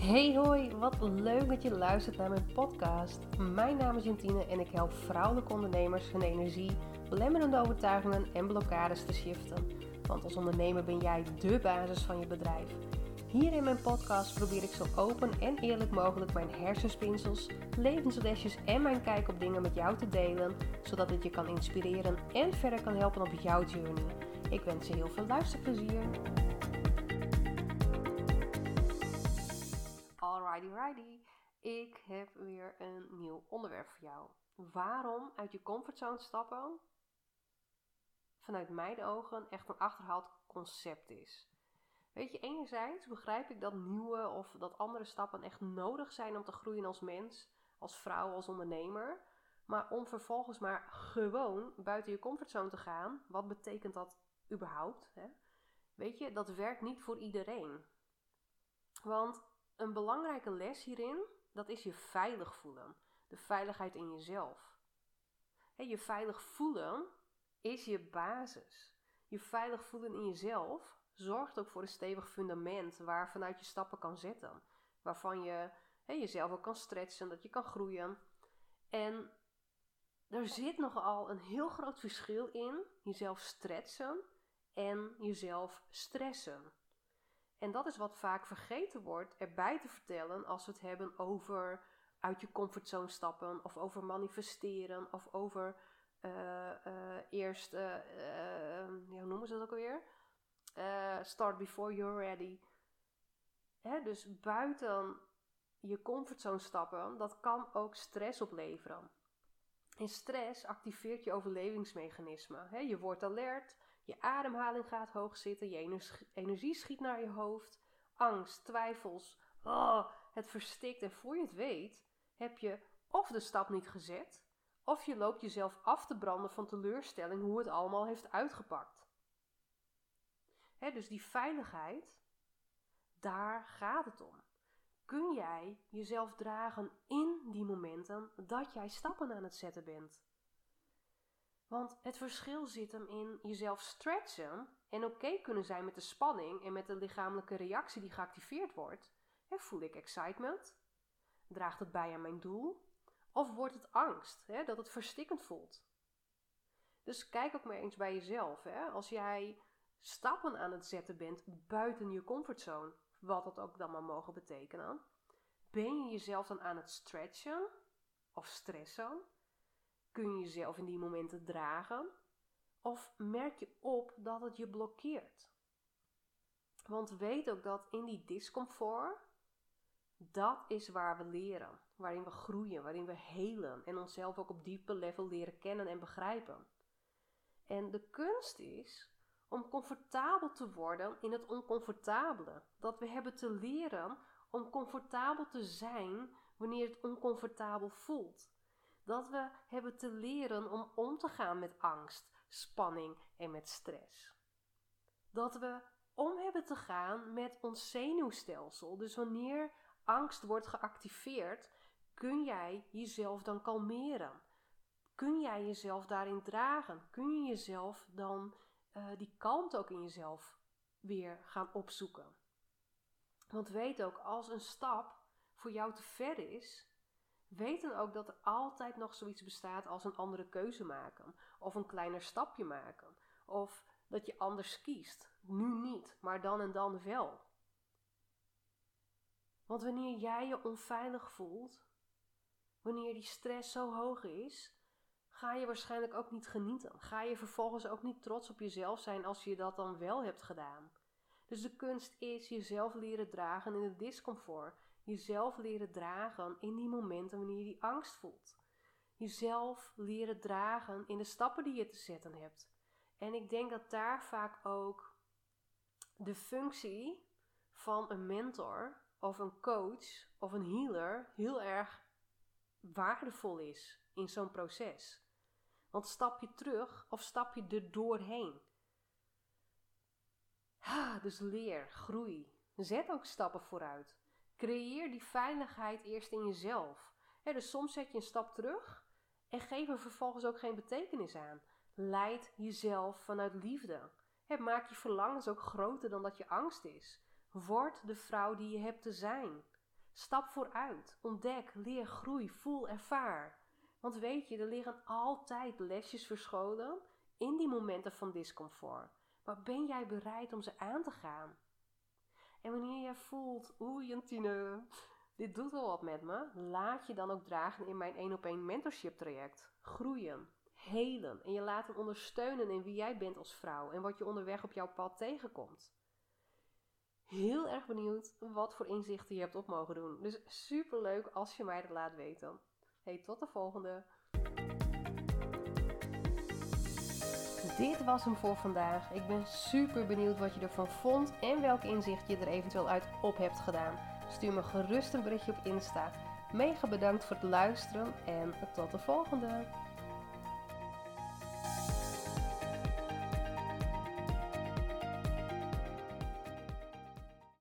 Hey hoi, wat leuk dat je luistert naar mijn podcast. Mijn naam is Jantine en ik help vrouwelijke ondernemers hun energie, belemmerende overtuigingen en blokkades te shiften. Want als ondernemer ben jij dé basis van je bedrijf. Hier in mijn podcast probeer ik zo open en eerlijk mogelijk mijn hersenspinsels, levenslesjes en mijn kijk op dingen met jou te delen, zodat het je kan inspireren en verder kan helpen op jouw journey. Ik wens je heel veel luisterplezier. Righty. Ik heb weer een nieuw onderwerp voor jou. Waarom uit je comfortzone stappen vanuit mijn ogen echt een achterhaald concept is. Weet je, enerzijds begrijp ik dat nieuwe of dat andere stappen echt nodig zijn om te groeien als mens, als vrouw, als ondernemer. Maar om vervolgens maar gewoon buiten je comfortzone te gaan, wat betekent dat überhaupt? Hè? Weet je, dat werkt niet voor iedereen. Want een belangrijke les hierin, dat is je veilig voelen. De veiligheid in jezelf. je veilig voelen is je basis. Je veilig voelen in jezelf zorgt ook voor een stevig fundament waar vanuit je stappen kan zetten. Waarvan je jezelf ook kan stretchen, dat je kan groeien. En er zit nogal een heel groot verschil in jezelf stretchen en jezelf stressen. En dat is wat vaak vergeten wordt erbij te vertellen als we het hebben over uit je comfortzone stappen, of over manifesteren, of over uh, uh, eerst, uh, hoe noemen ze dat ook alweer? start before you're ready. Hè, dus buiten je comfortzone stappen, dat kan ook stress opleveren. En stress activeert je overlevingsmechanisme. Je wordt alert, je ademhaling gaat hoog zitten, je energie schiet naar je hoofd, angst, twijfels, oh, het verstikt. En voor je het weet, heb je of de stap niet gezet, of je loopt jezelf af te branden van teleurstelling hoe het allemaal heeft uitgepakt. dus die veiligheid, daar gaat het om. Kun jij jezelf dragen in die momenten dat jij stappen aan het zetten bent? Want het verschil zit hem in jezelf stretchen en oké kunnen zijn met de spanning en met de lichamelijke reactie die geactiveerd wordt. voel ik excitement? Draagt het bij aan mijn doel? Of wordt het angst, dat het verstikkend voelt? Dus kijk ook maar eens bij jezelf. Als jij stappen aan het zetten bent buiten je comfortzone, wat dat ook dan maar mogen betekenen, ben je jezelf dan aan het stretchen of stressen? Kun je jezelf in die momenten dragen? Of merk je op dat het je blokkeert? Want weet ook dat in die discomfort, dat is waar we leren, waarin we groeien, waarin we helen en onszelf ook op diepe level leren kennen en begrijpen. En de kunst is om comfortabel te worden in het oncomfortabele. Dat we hebben te leren om comfortabel te zijn wanneer het oncomfortabel voelt. Dat we hebben te leren om om te gaan met angst, spanning en met stress. Dat we om hebben te gaan met ons zenuwstelsel. Dus wanneer angst wordt geactiveerd, kun jij jezelf dan kalmeren. Kun jij jezelf daarin dragen? Kun je jezelf dan uh, die kalmte ook in jezelf weer gaan opzoeken? Want weet ook, als een stap voor jou te ver is, Weet dan ook dat er altijd nog zoiets bestaat als een andere keuze maken. Of een kleiner stapje maken. Of dat je anders kiest. Nu niet, maar dan en dan wel. Want wanneer jij je onveilig voelt, wanneer die stress zo hoog is, ga je waarschijnlijk ook niet genieten. Ga je vervolgens ook niet trots op jezelf zijn als je dat dan wel hebt gedaan. Dus de kunst is jezelf leren dragen in het discomfort Jezelf leren dragen in die momenten wanneer je die angst voelt. Jezelf leren dragen in de stappen die je te zetten hebt. En ik denk dat daar vaak ook de functie van een mentor of een coach of een healer heel erg waardevol is in zo'n proces. Want stap je terug of stap je er doorheen? dus leer, groei. Zet ook stappen vooruit. Creëer die veiligheid eerst in jezelf. dus soms zet je een stap terug en geef er vervolgens ook geen betekenis aan. Leid jezelf vanuit liefde. maak je verlangens ook groter dan dat je angst is. Word de vrouw die je hebt te zijn. Stap vooruit. Ontdek, leer, groei, voel, ervaar. Want weet je, er liggen altijd lesjes verscholen in die momenten van discomfort. Maar ben jij bereid om ze aan te gaan? En wanneer je voelt, oeh Jantine, dit doet wel wat met me, laat je dan ook dragen in mijn 1 op 1 mentorship traject. Groeien, helen en je laten ondersteunen in wie jij bent als vrouw en wat je onderweg op jouw pad tegenkomt. Heel erg benieuwd wat voor inzichten je hebt op mogen doen. Dus super leuk als je mij dat laat weten. Hey, tot de volgende. Dit was hem voor vandaag. Ik ben super benieuwd wat je ervan vond en welk inzicht je er eventueel uit op hebt gedaan. Stuur me gerust een berichtje op Insta. Mega bedankt voor het luisteren en tot de volgende.